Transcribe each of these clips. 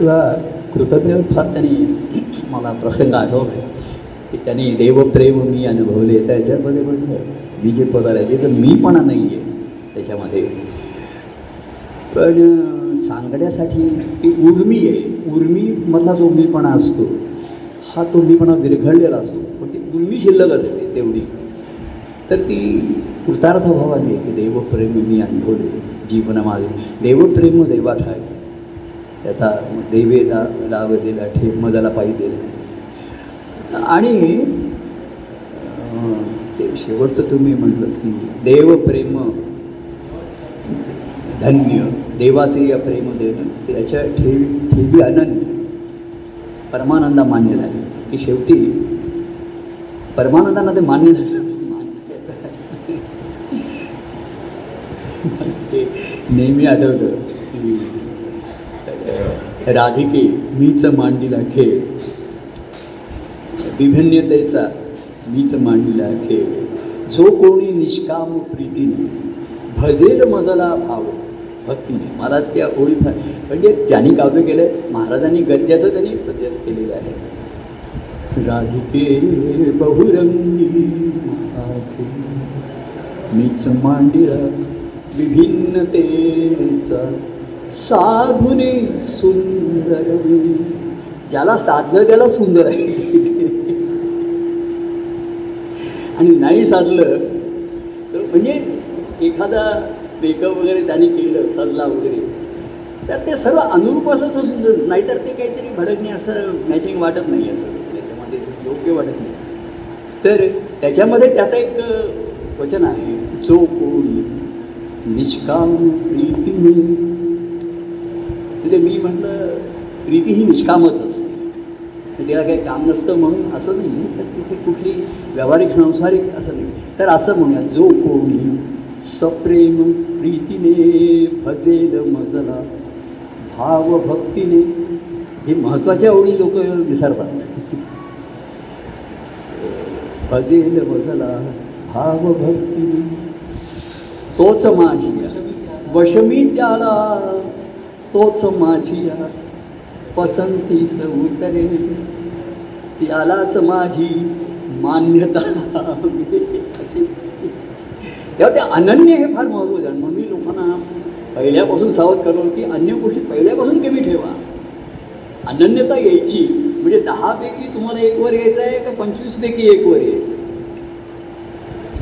किंवा कृतज्ञ फार त्यांनी मला प्रसंग आठवला की त्यांनी देवप्रेम मी अनुभवले. त्याच्यामध्ये म्हटलं मी जे पद आहे तर मीपणा नाही आहे त्याच्यामध्ये. पण सांगण्यासाठी ती उर्मी आहे. उर्मीमधला जो मीपणा असतो हा तो मीपणा विरघळलेला असतो. पण ती उर्मी शिल्लक असते तेवढी. तर ती कृतार्थ भावाने की देवप्रेम मी अनुभवले. जीवन माझे देवप्रेम देवा ठाय त्याचा देवेला राव दिला ठेप मजाला पाहिजे दिला आणि ते शेवटचं तुम्ही म्हटलं की देवप्रेम धन्य. देवाचे या प्रेम देणं त्याच्या ठेवी ठेवी अनन्य परमानंदा मान्य झाले. की शेवटी परमानंदांना ते मान्य झालं. नेहमी आठवतं. राधिके मीच मांडीला खेळ. विभिन्नतेचा मीच मांडीला खेळ. जो कोणी निष्काम प्रीतीने भजेल मजला भाव भक्तीने. महाराज त्या ओळी म्हणजे त्यांनी काव्य केलं महाराजांनी गद्याचं त्यांनी पद्य केलेलं आहे. राधिके बहुरंगी मीच मांडिला विभिन्नतेचा साधुने सुंदर ज्याला साधलं त्याला सुंदर आहे. आणि नाही साधलं तर म्हणजे एखादा मेकअप वगैरे त्याने केलं सल्ला वगैरे तर ते सर्व अनुरूप असं सुद्धा नाहीतर ते काहीतरी भडकणे असं मॅचिंग वाटत नाही असं. त्याच्यामध्ये योग्य वाटत नाही. तर त्याच्यामध्ये त्याचं एक वचन आहे जो कोणी निष्काम प्रीतीने म्हणजे मी म्हटलं प्रीती ही निष्कामच असते. तिला काही काम नसतं म्हणून असं नाही. तर तिथे कुठली व्यावहारिक संसारिक असं नाही. तर असं म्हणूया जो कोणी सप्रेम प्रीतीने भजेल मजला भाव भक्तीने हे महत्त्वाच्या ओळी लोक विसरतात. भजेल मजला भाव भक्तीने तोच माझी वशमी त्याला तोच माझी पसंतीस उतरे. त्यालाच माझी मान्यता अशी. तेव्हा ते अनन्य हे फार महत्त्वाचं आहे. म्हणून मी लोकांना पहिल्यापासून सावध करतो की अन्य गोष्टी पहिल्यापासून कमी ठेवा. अनन्यता यायची. म्हणजे दहापैकी तुम्हाला एक वर यायचं आहे का पंचवीसपैकी एक वर यायचं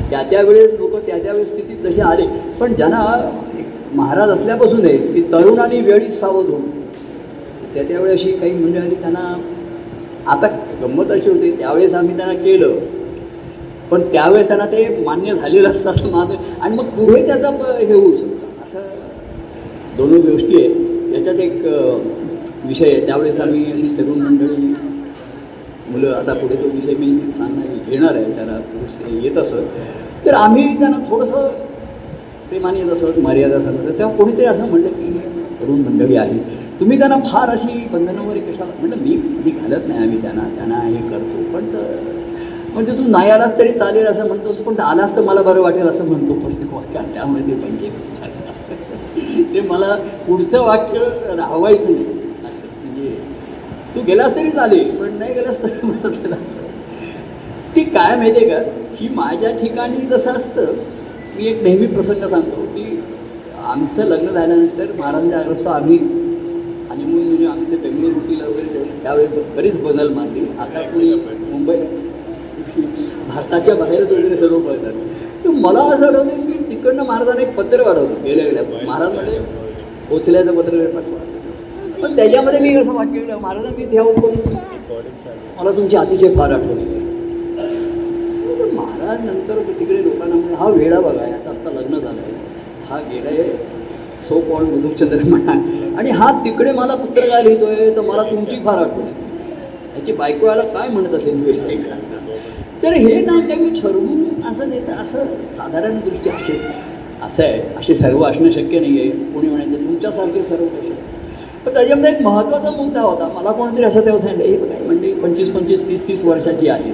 त्या त्यावेळेस लोक त्या त्यावेळेस स्थितीत जसे आले. पण ज्यांना महाराज असल्यापासून आहे की तरुणांनी वेळीच सावध होऊन त्या त्यावेळी अशी काही मंडळांनी त्यांना आता गंमत अशी होती त्यावेळेस आम्ही त्यांना केलं. पण त्यावेळेस त्यांना ते मान्य झालेलं असतं असं माझं आणि मग पुढे त्याचा हे होऊ शकतं. असं दोन गोष्टी आहेत. याच्यात एक विषय आहे. त्यावेळेस आम्ही आणि तरुण मंडळी मुलं आता पुढे तो विषय मी सांगणार घेणार आहे. त्याला पुरुष येत असत तर आम्ही त्यांना थोडंसं प्रेमाने जसं असत मर्यादा तर तेव्हा कोणीतरी असं म्हणलं की तरुण मंडळी आहे. तुम्ही त्यांना फार अशी बंधनं वगैरे कशाला? म्हटलं मी मी घालत नाही आम्ही त्यांना त्यांना हे करतो. पण म्हणजे तू नाही आलास तरी चालेल असं म्हणतोस पण आलास तर मला बरं वाटेल असं म्हणतो. पण वाक्य त्यामुळे ते पंचायत ते मला पुढचं वाक्य राहावायचं नाही. असं म्हणजे तू गेलास तरी चालेल पण नाही गेलास तरी मला ती काय माहिती आहे का? की माझ्या ठिकाणी जसं असतं मी एक नेहमी प्रसंग सांगतो की आमचं लग्न झाल्यानंतर महाराजांच्या अग्रस्त आम्ही आणि म्हणजे आम्ही ते बेंगलोर उटीला वगैरे त्यावेळेस बरीच बदल मारली आता कोणी मुंबई भारताच्या बाहेरच वगैरे सर्व पळतात तर मला असं आठवतं की तिकडनं महाराजांनी एक पत्र वाढवलं गेल्या गेल्या महाराज म्हणजे पोचल्याचं पत्र पाठवा. पण त्याच्यामध्ये मी कसं केलं महाराज मी ठेव मला तुमची अतिशय फार आठवण. तर महाराज नंतर तिकडे हा वेळा बघा याचं आत्ता लग्न झालं आहे हा गेलाय सो कॉल मधुचंद्र म्हणा आणि हा तिकडे मला पुत्र काय लिहितोय तर मला तुमची फार आठवण येते. याची बायको याला काय म्हणत असेल गोष्ट तर हे ना काय मी ठरवून असं देतं असं साधारण दृष्टी असेच असं आहे असे सर्व असणं शक्य नाही आहे कोणी म्हणायचं तुमच्यासारखे सर्व कसे पण त्याच्यामध्ये एक महत्त्वाचा मुद्दा होता. मला कोणतरी असं तेव्हा सांगितलं हे बघा म्हणजे पंचवीस पंचवीस तीस तीस वर्षाची आहे.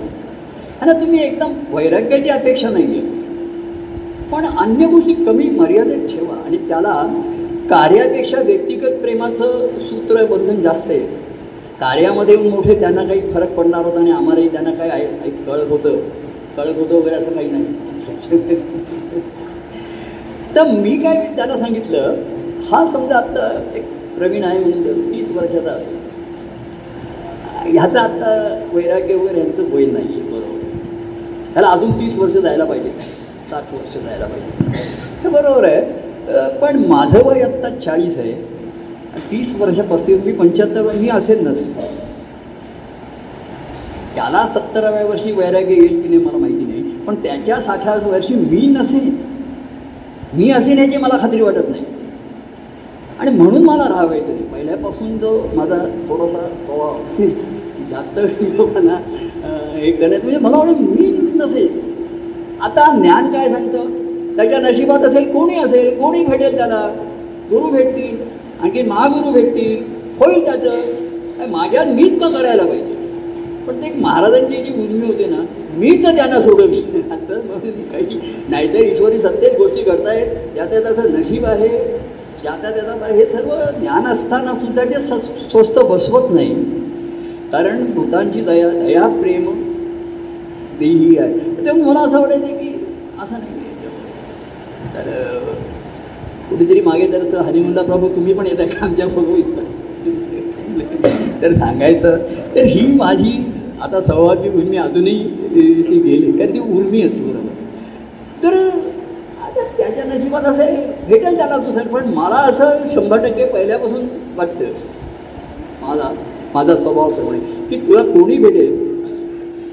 आणि तुम्ही एकदम वैराग्याची अपेक्षा नाही आहे पण अन्य गोष्टी कमी मर्यादेत ठेवा आणि त्याला कार्यापेक्षा व्यक्तिगत प्रेमाचं सूत्र बंधन जास्त आहे. कार्यामध्ये मोठे त्यांना काही फरक पडणार होता आणि आम्हालाही त्यांना काही ऐ- कळत होतं. कळत होतं वगैरे असं काही नाही. तर मी काय त्याला सांगितलं हा समजा आत्ता एक प्रवीण आहे म्हणून तीस वर्षाचा असेल. ह्याचं आत्ता वैराग्य वगैरे ह्यांचं वय नाही आहे बरोबर. ह्याला अजून तीस वर्ष जायला पाहिजे. साठ वर्ष जायला पाहिजे. हे बरोबर आहे. पण माझं वय आत्ता चाळीस आहे. तीस वर्ष पस्तीस मी पंच्याहत्तर मी असेल नसेल त्याला सत्तराव्या वर्षी वैराग्य येईल की नाही मला माहिती नाही. पण त्याच्या साठाव्या वर्षी मी नसेन. मी असेन याची मला खात्री वाटत नाही. आणि म्हणून मला राहावायचं नाही. पहिल्यापासून जो माझा थोडासा स्वभाव जास्त लोकांना हे करण्यात म्हणजे मला वाटतं मी नसेल आता ज्ञान काय सांगतं? त्याच्या नशिबात असेल कोणी असेल कोणी भेटेल त्याला? गुरु भेटतील आणखी महागुरु भेटतील. होईल त्याचं. काय मीच का करायला पाहिजे? पण ते एक महाराजांची जी उर्मी होते ना मीच त्यांना सोडवली. आता म्हणून काही नाहीतर ईश्वरी सत्तेच गोष्टी करतायत. ज्याच्या त्याचं नशीब आहे ज्याच्या त्याचा हे सर्व ज्ञान असताना सुद्धा ते स्वस्त बसवत नाही. कारण भूतांची दया दया प्रेम देही आहे. तेव्हा मला असं वाटायचं की असं नाही. तर कुठेतरी मागे तर हनीमूनला प्रभू तुम्ही पण येता का आमच्या बघू इथं? तर सांगायचं तर ही माझी आता सहभागी उर्मी अजूनही ती गेली कारण ती उर्मी असते बरोबर. तर आता त्याच्या नशिबात असं आहे, भेटेल त्याला दुसरं पण मला असं शंभर टक्के पहिल्यापासून वाटतं माझा माझा स्वभाव सर्व की तुला कोणी भेटेल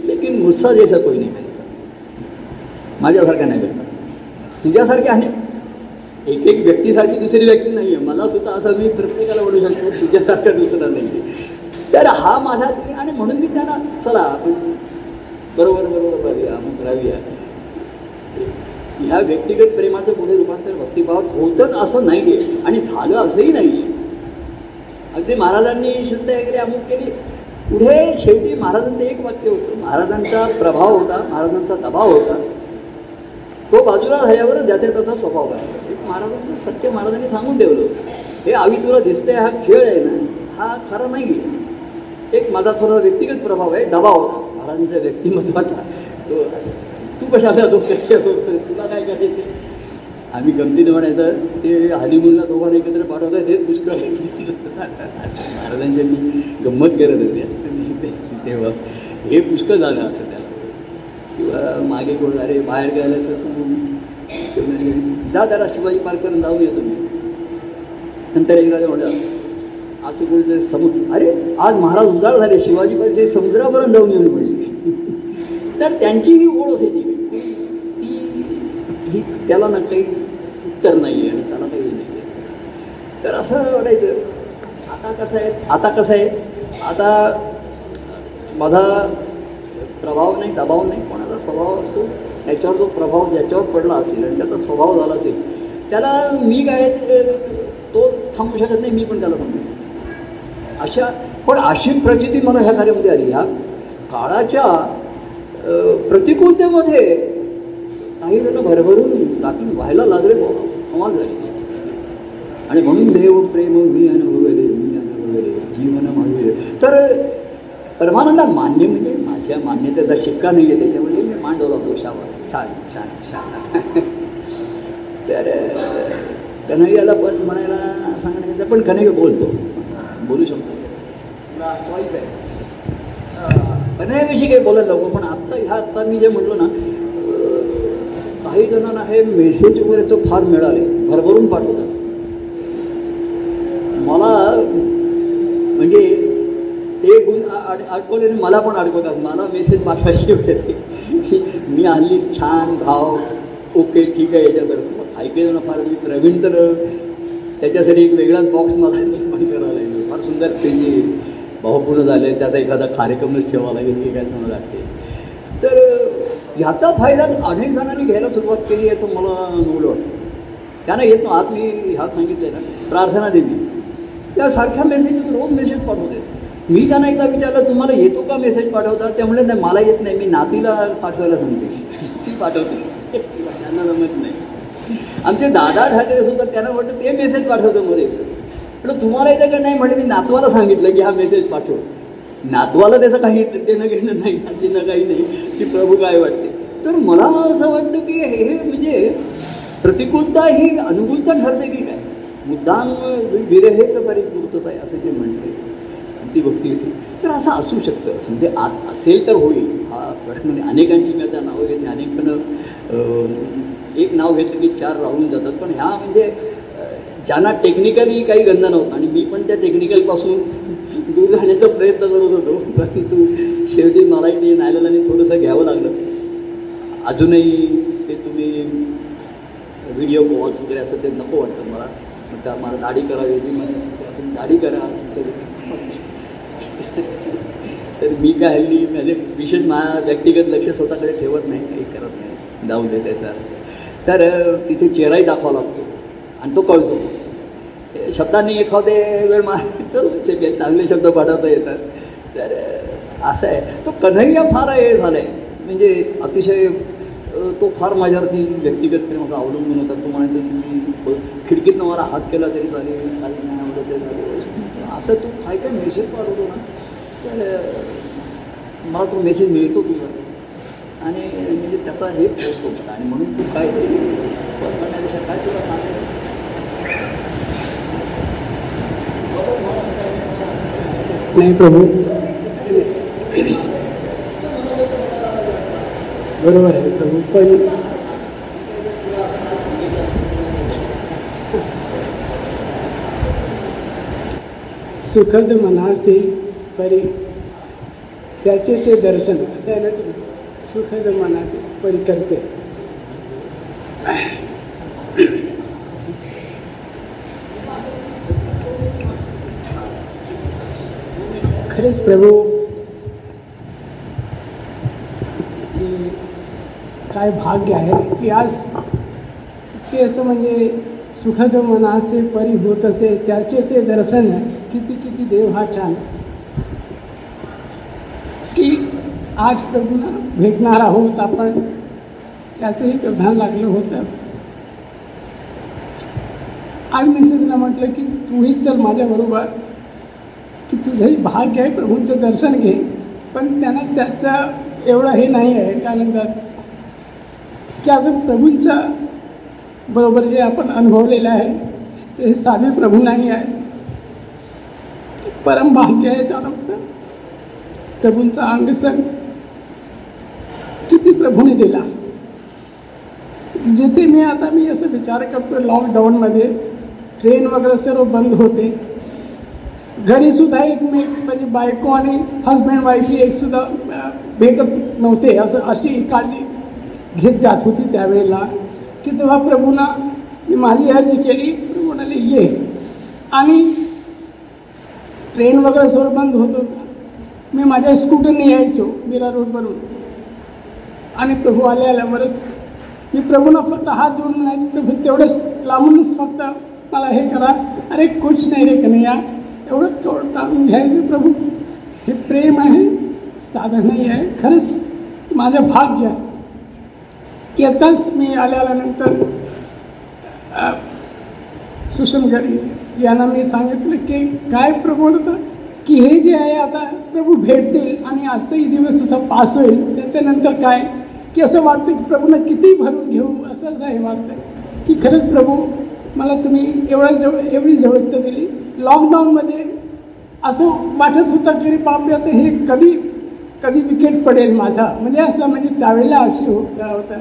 लेकिन गुस्सा जैसा कोणी नाही माझ्यासारखा नाही भेटत तुझ्यासारख्या आहे. एक एक व्यक्तीसारखी दुसरी व्यक्ती नाही आहे मला सुद्धा असं मी प्रत्येकाला म्हणू शकतो तुझ्यासारखा दुसरा नाही. तर हा माझा आणि म्हणून मी त्यांना चला आपण बरोबर बरोबर राहूया अमुक राहूया. ह्या व्यक्तिगत प्रेमाचं पुढे रूपांतर भक्तिभावात होतच असं नाही आहे आणि झालं असंही नाही आहे अगदी महाराजांनी शिस्त वगैरे अमुक केली. पुढे शेवटी महाराजांचं एक वाक्य होतं. महाराजांचा प्रभाव होता महाराजांचा दबाव होता. तो बाजूला झाल्यावर ज्याच्या त्याचा स्वभाव आहे महाराजांना सत्य महाराजांनी सांगून ठेवलं. हे आवी तुला दिसतंय हा खेळ आहे ना हा खरा नाही आहे एक माझा थोडा व्यक्तिगत प्रभाव आहे दबाव होता. महाराजांच्या व्यक्तिमत्वाचा तो तू कशाला तो सत्य तुला काय करायचं आम्ही गमतीने म्हणायचं ते हनीमूनला दोघांना एकत्र पाठवतात हे पुष्कळ महाराजांच्या मी गंमत करत होते. तेव्हा हे पुष्कळ झालं असं. मागे कोण अरे बाहेर गेलं तर तू म्हणजे जा जरा शिवाजी पार्कपर्यंत जाऊन येतो मी नंतर एकदा ते म्हटलं आज तू समुद्र अरे आज महाराज उदार झाले शिवाजी पार्कचे समुद्रापर्यंत जाऊन येऊन पडली. तर त्यांची ही ओढ असायची ती. ही त्याला ना काही उत्तर नाही आहे आणि त्याला काही नाही आहे तर असं वाटायचं आता कसं आहे आता कसं आहे? आता माझा प्रभाव नाही दबाव नाही. कोणाचा स्वभाव असतो त्याच्यावर जो प्रभाव ज्याच्यावर पडला असेल आणि त्याचा स्वभाव झाला असेल त्याला मी काय तो थांबू शकत नाही मी पण त्याला थांबू अशा पण अशी प्रचिती मला ह्या कार्यामध्ये आली. ह्या काळाच्या प्रतिकूलतेमध्ये काही जण भरभरून गाठी व्हायला लागले बुवा. कमाल झाली. आणि म्हणून देव प्रेम मी अनुभवले मी अनुभवले जीवन म्हणजे. तर परमानंदा मान्य म्हणजे माझ्या मान्यतेचा शिक्का नाही आहे त्याच्यामध्ये मी मांडवला दोषावर. छान छान छान. तर कन्हैयाला पद म्हणायला सांगण्याचं पण कन्हैया बोलतो. बोलू शकतो. चॉईस आहे. कन्हैयाविषयी काही बोलत नको पण आत्ता ह्या आत्ता मी जे म्हटलो ना काही जणांना हे मेसेज वगैरे तो फार मिळाले. भरभरून पाठवतात. मला म्हणजे ते गुण अड अडकवले आणि मला पण अडकवतात मला मेसेज पाठवायची वगैरे मी हल्ली छान भाव. ओके ठीक आहे याच्यावर ऐकलं ना फार. मी प्रवीण तर त्याच्यासाठी एक वेगळाच बॉक्स मला निर्माण करावा लागेल. फार सुंदर त्याची भावपूर्ण झाले. त्याचा एखादा कार्यक्रमच ठेवावा लागेल की काय मला लागते. तर ह्याचा फायदा अनेक जणांनी घ्यायला सुरुवात केली आहे तर मला नवलं वाटतं. त्यांना येतो आज मी ह्या सांगितलं ना प्रार्थना देवी. त्यासारख्या मेसेज रोज मेसेज पाठवते मी त्यांना एकदा विचारलं तुम्हाला येतो का मेसेज पाठवता? त्यामुळे नाही मला येत नाही मी नातीला पाठवायला सांगते. ती पाठवते. त्यांना जमत नाही. आमचे दादा ठाकरे सुद्धा त्यांना वाटतं ते मेसेज पाठवतो मध्ये. म्हटलं तुम्हाला येतं का? नाही म्हणजे मी नातवाला सांगितलं की हा मेसेज पाठव. नातवाला त्याचं काही देणं घेणं नाही देणं काही नाही. की प्रभू काय वाटते? तर मला असं वाटतं की हे म्हणजे प्रतिकूलता ही अनुकूलता ठरते की काय? मुद्दाम विरहेचं परिपूर्तता आहे असं जे म्हणते. ती भक्ती येते. तर असं असू शकतं. म्हणजे आत असेल तर होईल. हा प्रश्न नाही अनेकांची मी आता नावं घेतली. अनेकांना एक नाव घेतलं की चार राहून जातात. पण ह्या म्हणजे ज्यांना टेक्निकली काही गंध नव्हतं आणि मी पण त्या टेक्निकलपासून दूर राहण्याचा प्रयत्न करत होतो. परंतु शेवटी मलाही ते नायलाने थोडंसं घ्यावं लागलं. अजूनही ते तुम्ही व्हिडिओ कॉल्स वगैरे असं ते नको वाटतं मला. त्या मला दाढी करावी होती. म्हणजे दाढी करा. तर मी काय हल्ली म्हणजे विशेष मा व्यक्तिगत लक्ष स्वतःकडे ठेवत नाही काही करत नाही. जाऊ दे त्याचं असतं. तर तिथे चेहराही दाखवा लागतो. आणि तो कळतो. ते शब्दांनी एखादे वेळ मारायचं शक्य चांगले शब्द पाठवता येतात. तर असं आहे. तो कन्हैया फार हे झाला आहे म्हणजे अतिशय तो फार माझ्यावरती व्यक्तिगत प्रेमाचा अवलंबून होता. तो म्हणायचं तुम्ही खिडकीतनं मला हात केला तरी चालेल चालेल नाही आवडत तरी चालेल. आता तू काय काय मेसेज पाठवतो ना तर मला तो मेसेज मिळतो तुझा आणि म्हणजे त्याचा हे होतं. आणि म्हणून तू काय तरी करण्यापेक्षा काय तुला सांगायचं? नाही प्रभू. बरोबर आहे प्रभू. पण सुखद मनासे परी त्याचे ते दर्शन असं आहे ना सुखद मनाचे परी करते खरेच प्रभू काय भाग्य आहे की आज की असं म्हणजे सुखद मनाचे परी होत असे त्याचे ते दर्शन की देव हा छान की आज प्रभूंना भेटणार आहोत आपण त्याचंही प्रधान लागलं होतं. आणि मिसेसला म्हटलं की तूही चल माझ्याबरोबर की तुझंही भाग्य आहे प्रभूंचं दर्शन घे पण त्यांना त्याचं एवढं हे नाही आहे काय म्हणतात की अजून प्रभूंच्या बरोबर जे आपण अनुभवलेलं आहे ते साधे प्रभू नाही आहे परम भाग्य आहे जाणवतं प्रभूंचा अंगसंग किती प्रभूने दिला. जिथे मी आता मी असं विचार करतो लॉकडाऊनमध्ये ट्रेन वगैरे सर्व बंद होते. घरीसुद्धा एक मी म्हणजे बायको आणि हजबंड वाईफ एकसुद्धा भेटत नव्हते. असं अशी काळजी घेत जात होती त्यावेळेला. की तेव्हा प्रभूना मी माझी अर्जी केली. प्रभू म्हणाले ये आणि ट्रेन वगैरे सर्व बंद होत. होतं मी माझ्या स्कूटरने यायचो मीरा रोडवरून आणि प्रभू आले आल्यावरच मी प्रभूला फक्त हात जोडून म्हणायचं प्रभू तेवढंच लांबूनच फक्त मला हे करा. अरे कुछ नाही रे कन्हैया एवढं तोड टाळून घ्यायचं प्रभू. हे प्रेम आहे साधन नाही आहे खरंच माझं भाग्य आहे. की आताच मी आल्या आल्यानंतर सुषम घरी यांना मी सांगितलं की काय प्रभू की हे जे आहे आता प्रभू भेटतील आणि आजचाही दिवस असा पास होईल त्याच्यानंतर काय? की असं वाटतं की प्रभूनं किती भरून घेऊ असंच आहे वाटतं. की खरंच प्रभू मला तुम्ही एवढ्या जवळ एवढी जवळता दिली. लॉकडाऊनमध्ये असं वाटत होतं की अरे बापरे आता हे कधी कधी विकेट पडेल माझा. म्हणजे असं म्हणजे त्यावेळेला अशी हो होत.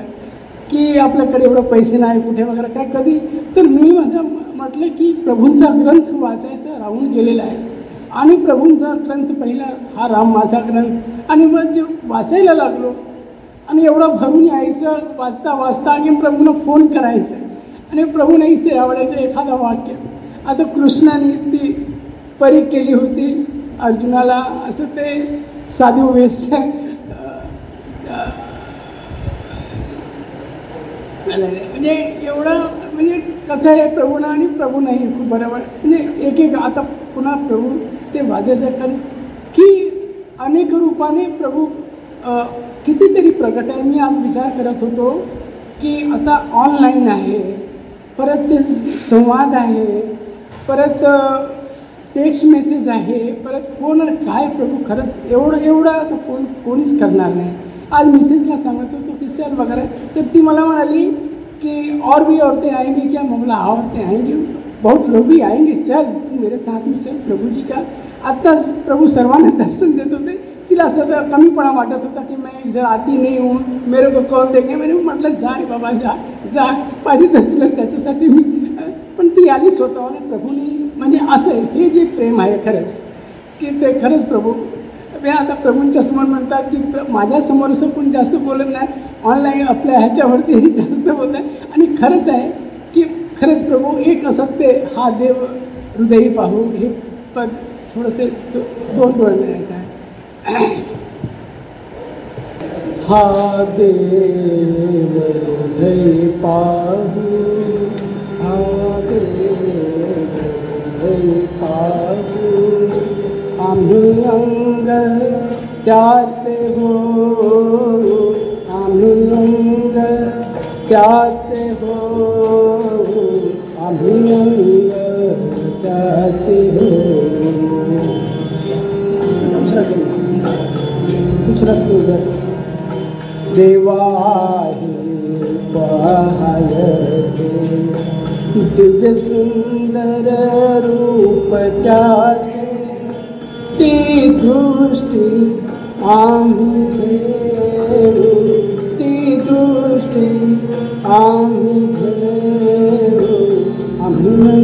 की आपल्याकडे एवढं पैसे नाही कुठे वगैरे काय कधी? तर मी माझं म्हटलं की प्रभूंचा ग्रंथ वाचायचा राहून गेलेला आहे. आणि प्रभूंचा ग्रंथ पहिला हा राम माझा ग्रंथ. आणि मग जे वाचायला लागलो आणि एवढं भरून यायचं वाचता वाचता आणि प्रभूनं फोन करायचं. आणि प्रभूने इथे आवडायचं एखादं वाक्य. आता कृष्णाने ती परी केली होती अर्जुनाला. असं ते साधू वेश म्हणजे एवढं म्हणजे कसं आहे प्रभूनं आणि प्रभू नाही खूप बरोबर. म्हणजे एक एक आता पुन्हा प्रभू ते वाजायचं कारण की अनेक रूपाने प्रभू कितीतरी प्रकट आहे. मी आज विचार करत होतो की आता ऑनलाईन आहे परत ते संवाद आहे परत टेक्स्ट मेसेज आहे परत कोण काय प्रभू खरंच एवढं एवढं आता कोण कोणीच करणार नाही. आज मिसेसला सांगत होतो की वगैरे. तर ती मला म्हणाली कि और भी औरतें आएंगी क्या? मैं बोला हाँ औरतें आएंगी? बहुत लोग भी आएंगे। चल तू मेरे साथ में चल प्रभू जी का। आत्ताच प्रभू सर्वांना दर्शन देत होते. तिला असं कमीपणा वाटत होता की मैं इधर आती नाही हूँ। मेरे को कौन देंगे मेरे म्हटलं जा रे बाबा जा जा. पाहिजे तर तुला त्याच्यासाठी मी पण ती आली स्वतःहून. प्रभूनी म्हणजे असं हे जे प्रेम आहे खरंच की ते खरंच प्रभू मी आता प्रभूंच्या समोर म्हणतात की प्र माझ्यासमोर असं कोण जास्त बोलत नाही. ऑनलाईन आपल्या ह्याच्यावरती जास्त बोलत आहे आणि खरंच आहे की खरंच प्रभू एक असत्य ते हा देव हृदयी पाहू हे पद थोडंसे दोन डोळ्याने आहे हा देव हृदय पाहू हा देव हृदय पाहू आम्ही अंग त्याचे हो. आम्ही अंग त्याचे हो. आम्ही अंग त्याचे हो. कुछ रख दिव्य सुंदर रूप त्याचे ती दृष्टी आम्ही फेरू ती दृष्टी आम्ही फेरू आम्ही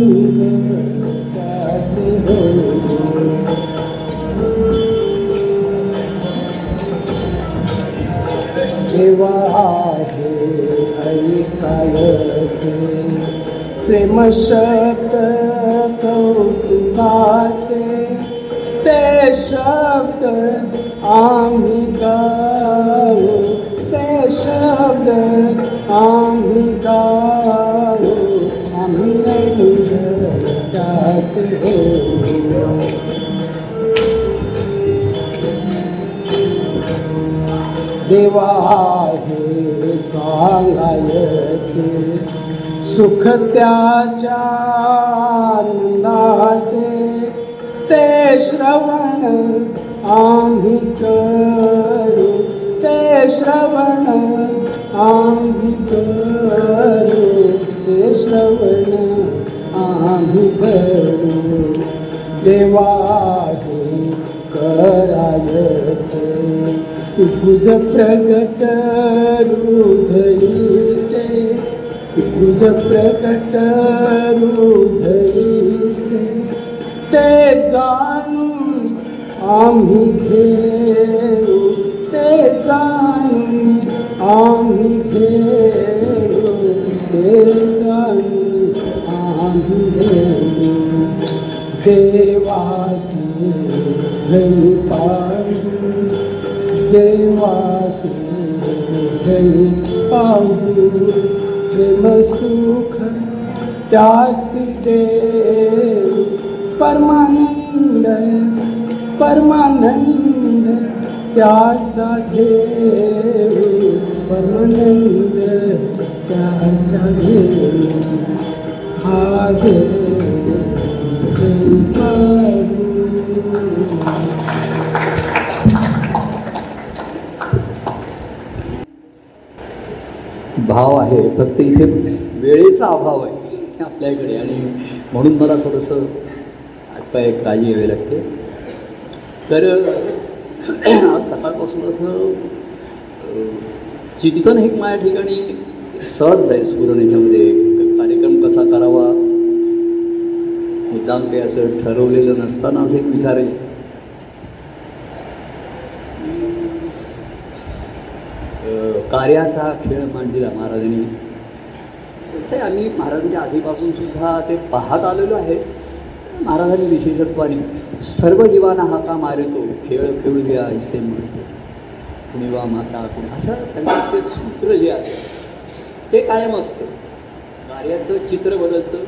देवा आहे ऐकायचे. प्रेम शब्द कौतुकाचे. ते शब्द आम्ही गाऊ. ते शब्द आम्ही गाऊ. आम्ही त्याचे देवा हे सांगायचे सुख त्याच्या आनंदाचे श्रवण आम्ही करू. ते श्रवण आम्ही करू. ते श्रवण आम्ही करू. देवा हे करायचे. गुज प्रगट रुधईचे गुज प्रगट रुधईचे ते जा आम्ही खेळू ते जाणून आम्ही खेळू ते जाणून आम्ही खेळू. देवासी धनी पाहू देवासी धनी पाहू प्रेम सुख त्यास देऊ परमानंद परमानंद त्याचा घे परमानंद त्याचा घे हा घे भाव आहे फक्त इथे वेळेचा अभाव आहे आपल्याकडे आणि म्हणून मला थोडंसं पाय काळजी घ्यावी लागते. तर आज सकाळपासून असं चिंतन हे माझ्या ठिकाणी सहज आहे स्फुरण याच्यामध्ये. कार्यक्रम कसा करावा? मुद्दाम काही असं ठरवलेलं नसताना एक विचार आहे. कार्याचा खेळ मांडलेला महाराजांनी. कसं आहे आम्ही महाराजांच्या आधीपासून सुद्धा ते पाहत आलेलो आहे. महाराजांनी विशेषत्वाने सर्व जीवांना हाका मारतो खेळ द्या ऐसे म्हणतो कुणी वा माता कुणी असं त्यांचं ते सूत्र जे आहे ते कायम असतं. कार्याचं चित्र बदलतं.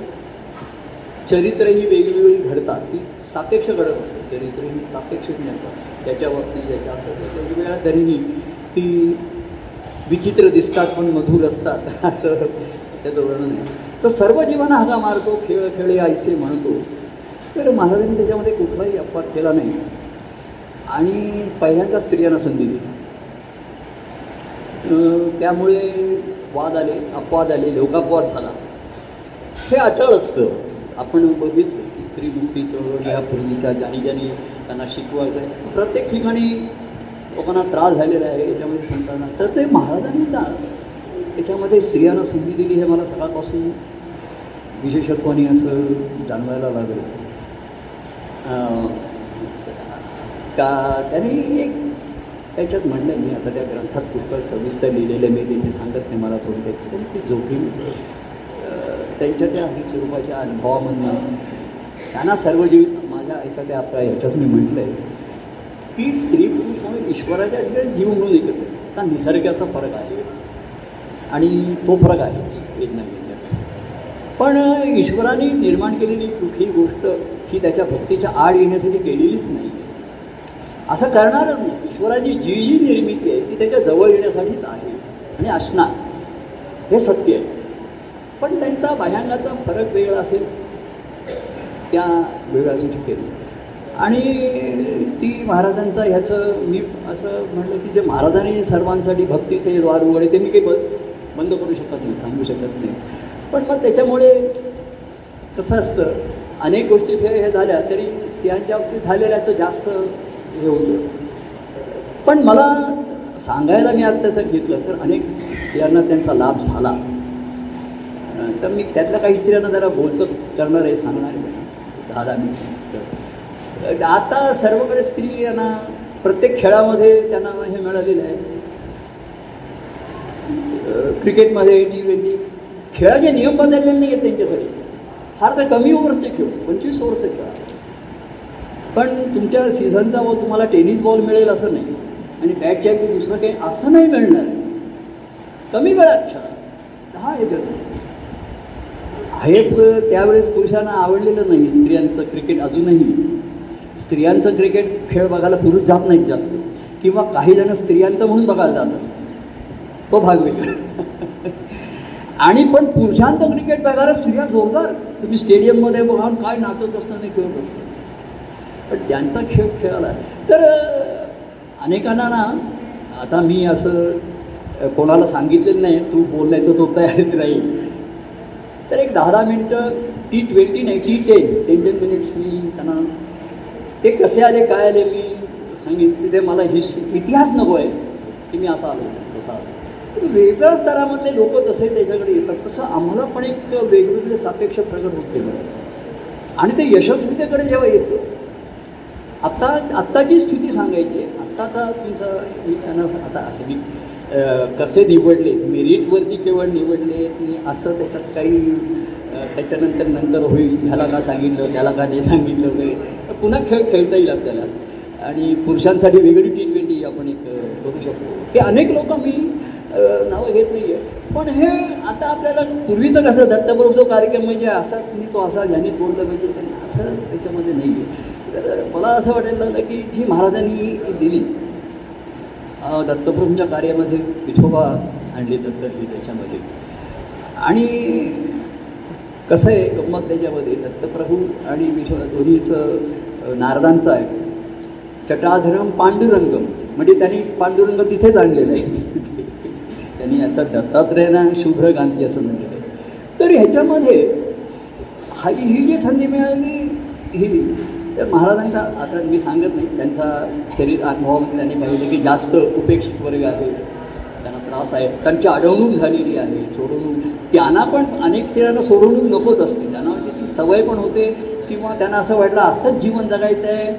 चरित्रही वेगवेगळी घडतात. ती सापेक्ष घडत असतं. चरित्र ही सापेक्ष नसतात त्याच्या बाबतीत ज्याच्या असं वेगवेगळ्या तरीही ती विचित्र दिसतात पण मधुर असतात. असं त्याचं वर्णन आहे. तर सर्व जीवन हाका मारतो खेळ खेळे आयसे म्हणतो. तर महाराजांनी त्याच्यामध्ये कुठलाही अपवाद केला नाही. आणि पहिल्यांदा स्त्रियांना संधी दिली. त्यामुळे वाद आले अपवाद आले लोकापवाद झाला. हे अटळ असतं. आपण बघितलं की स्त्री मुक्ती चळवळ ह्या पूर्वीच्या ज्यानी ज्यानी त्यांना शिकवायचं आहे प्रत्येक ठिकाणी लोकांना त्रास झालेला आहे याच्यामध्ये सांगताना तर ते महाराजांनी त्याच्यामध्ये स्त्रियांना संधी दिली हे मला सकाळपासून विशेषत्वाने असं जाणवायला लागलं. का त्यांनी एक त्याच्यात म्हणलं मी आता त्या ग्रंथात पुष्कळ सविस्तर लिहिलेलं मी त्यांनी सांगत नाही मला थोडक्यात पण ती जोखीम. त्यांच्या त्या हरी स्वरूपाच्या अनुभवामधनं त्यांना सर्व जीवित माझ्या एखाद्या आपल्या ह्याच्यात मी म्हटलं आहे की स्त्री पुरुष ईश्वराच्या ठिकाणी जीव म्हणून एकच आहे. का निसर्गाचा फरक आहे आणि तो फरक आहे. वेदना पण ईश्वराने निर्माण केलेली कुठलीही गोष्ट ही त्याच्या भक्तीच्या आड येण्यासाठी केलेलीच नाही. असं करणारच नाही. ईश्वराची जी जी निर्मिती आहे ती त्याच्याजवळ येण्यासाठीच आहे आणि असणार. हे सत्य आहे. पण त्यांचा बाह्यांगाचा फरक वेगळा असेल. त्या वेगळा असू शकेल आणि ती महाराजांचा ह्याचं मी असं म्हणलं की जे महाराजांनी सर्वांसाठी भक्तीचे द्वार उघडे ते मी काही बंद करू शकत नाही थांबू शकत नाही. पण मग त्याच्यामुळे कसं असतं अनेक गोष्टी हे हे झाल्या तरी स्त्रियांच्या बाबतीत झालेल्याचं जास्त हे होतं पण मला सांगायला मी आता त्याचं घेतलं तर अनेक स्त्रियांना त्यांचा लाभ झाला. तर मी त्यातल्या काही स्त्रियांना जरा बोलतो करणार आहे सांगणार आहे. झाला मी. आता सर्वकडे स्त्रियांना प्रत्येक खेळामध्ये त्यांना हे मिळालेलं आहे. क्रिकेटमध्ये टी ट्वेंटी खेळाचे नियम बदललेले नाही आहेत त्यांच्यासाठी. फार तर कमी ओव्हर्सचे खेळ पंचवीस ओव्हर्सचे खेळ. पण तुमच्या सीझनचा बॉल तुम्हाला टेनिस बॉल मिळेल असं नाही. आणि बॅटच्या की दुसरं काही असं नाही मिळणार. कमी वेळात खेळा. दहा याच्यात आहेत त्यावेळेस पुरुषांना आवडलेलं नाही स्त्रियांचं क्रिकेट अजूनही. स्त्रियांचं क्रिकेट खेळ बघायला पुरुष जात नाहीत जास्त. किंवा काही जण स्त्रियांचं म्हणून बघायला जात असतात. तो भाग वेगळा. आणि पण पुरुषांत क्रिकेट बघायला स्त्रिया जोरदार. तुम्ही स्टेडियममध्ये बघा काय नाचत असताना खेळत असतात. पण त्यांचा खेळ खेळाला तर अनेकांना ना आता मी असं कोणाला सांगितलेलं नाही तू बोललाय तर तो तयारीत राहील. तर एक दहा दहा मिनटं टी ट्वेंटी नाही T ten ten ten minutes मी त्यांना ते कसे आले काय आले? मी सांगितले ते मला हिस्ट्री इतिहास नको आहे. की मी असा आलो. वेगळ्या स्तरामधले लोक जसे त्याच्याकडे येतात तसं आम्हाला पण एक वेगवेगळे सापेक्ष प्रगट होत गेलं. आणि ते यशस्वीतेकडे जेव्हा येतो आत्ता आत्ताची स्थिती सांगायची आत्ताचा तुमचा मी त्यांना आता असं मी कसे निवडले मेरिटवरती केवळ निवडले मी असं त्याच्यात काही त्याच्यानंतर नंतर होईल ह्याला का सांगितलं त्याला का नाही सांगितलं वगैरे. तर पुन्हा खेळ खेळता येईल आपल्याला. आणि पुरुषांसाठी वेगळी टी ट्वेंटी आपण एक करू शकतो. की अनेक लोक मी नावं घेत नाही आहे पण हे आता आपल्याला पूर्वीचं कसं दत्तप्रभूचा कार्यक्रम म्हणजे असा तुम्ही तो असा ज्यांनी बोललं पाहिजे त्यांनी असं त्याच्यामध्ये नाही आहे तर मला असं वाटायला लागलं की जी महाराजांनी दिली दत्तप्रभूंच्या कार्यामध्ये विठोबा आणली दत्त हे त्याच्यामध्ये. आणि कसं आहे गंमत त्याच्यामध्ये दत्तप्रभू आणि विठोबा दोन्हीचं नारदांचं आहे. चटाधरम पांडुरंगम. म्हणजे त्यांनी पांडुरंग तिथेच आणलेलं आहे. त्यांनी आता दत्तात्रेयांना शुभ्र गांधी असं म्हटलं आहे तर ह्याच्यामध्ये हा ही जी संधी मिळाली ही तर महाराजांचा आता मी सांगत नाही त्यांचा शरीर अनुभवामध्ये त्यांनी पाहिजे की जास्त उपेक्षित वर्ग आहे. त्यांना त्रास आहे त्यांची अडवणूक झालेली आहे सोडवणूक. त्यांना पण अनेक स्त्रियांना सोडवणूक नकोच असते. त्यांना वाटते ती सवय पण होते किंवा त्यांना असं वाटलं असंच जीवन जगायचं आहे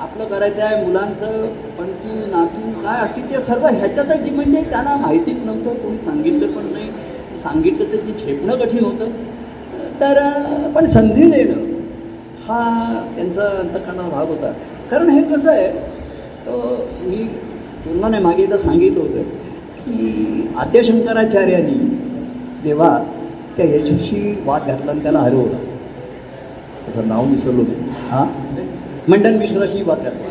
आपलं करायचं आहे मुलांचं पण नातू काय असतील ते सर्व ह्याच्यातच जी म्हणजे त्यांना माहितीच नव्हतं कोणी सांगितलं पण नाही. सांगितलं तर ते झेपणं कठीण होतं. तर पण संधी देणं हा त्यांचा अंतकरणा भाग होता. कारण हे कसं आहे मी पूर्ण नाही मागे एकदा सांगितलं होतं की आद्यशंकराचार्यांनी जेव्हा त्या यशस्वी वाद घातला आणि त्याला हरवलं. त्याचं नाव विसरलो मी. हां? मंडन मिश्राशी वाद घातला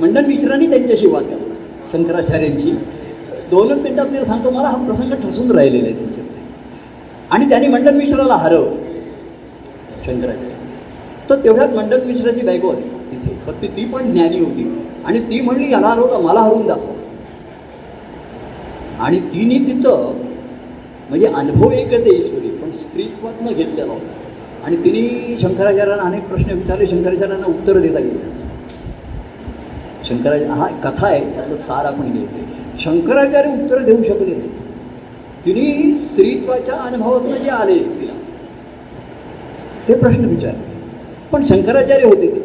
मंडन मिश्रांनी त्यांच्याशी वाद घातला शंकराचार्यांची. दोनच मिनिटात मी सांगतो मला हा प्रसंग ठसून राहिलेला आहे त्यांच्यात आणि त्यांनी मंडन मिश्राला हरवलं. शंकराचार्य. तर तेवढ्यात मंडन मिश्राची बायको आली तिथे. फक्त ती पण ज्ञानी होती. आणि ती म्हणली याला हरवलं मला हरवून दाखव. आणि तिने तिथं म्हणजे अनुभव एकच आहे ईश्वरी पण स्त्रीत्वातनं घेतलेला होता. आणि तिने शंकराचार्यांना अनेक प्रश्न विचारले शंकराचार्यांना उत्तर देता येईल शंकराचार्य हा कथा आहे त्यातलं सार आपण घ्यायचे शंकराचार्य उत्तर देऊ शकले नाही. तिने स्त्रीत्वाच्या अनुभवातून जे आले तिला ते प्रश्न विचारले. पण शंकराचार्य होते ते.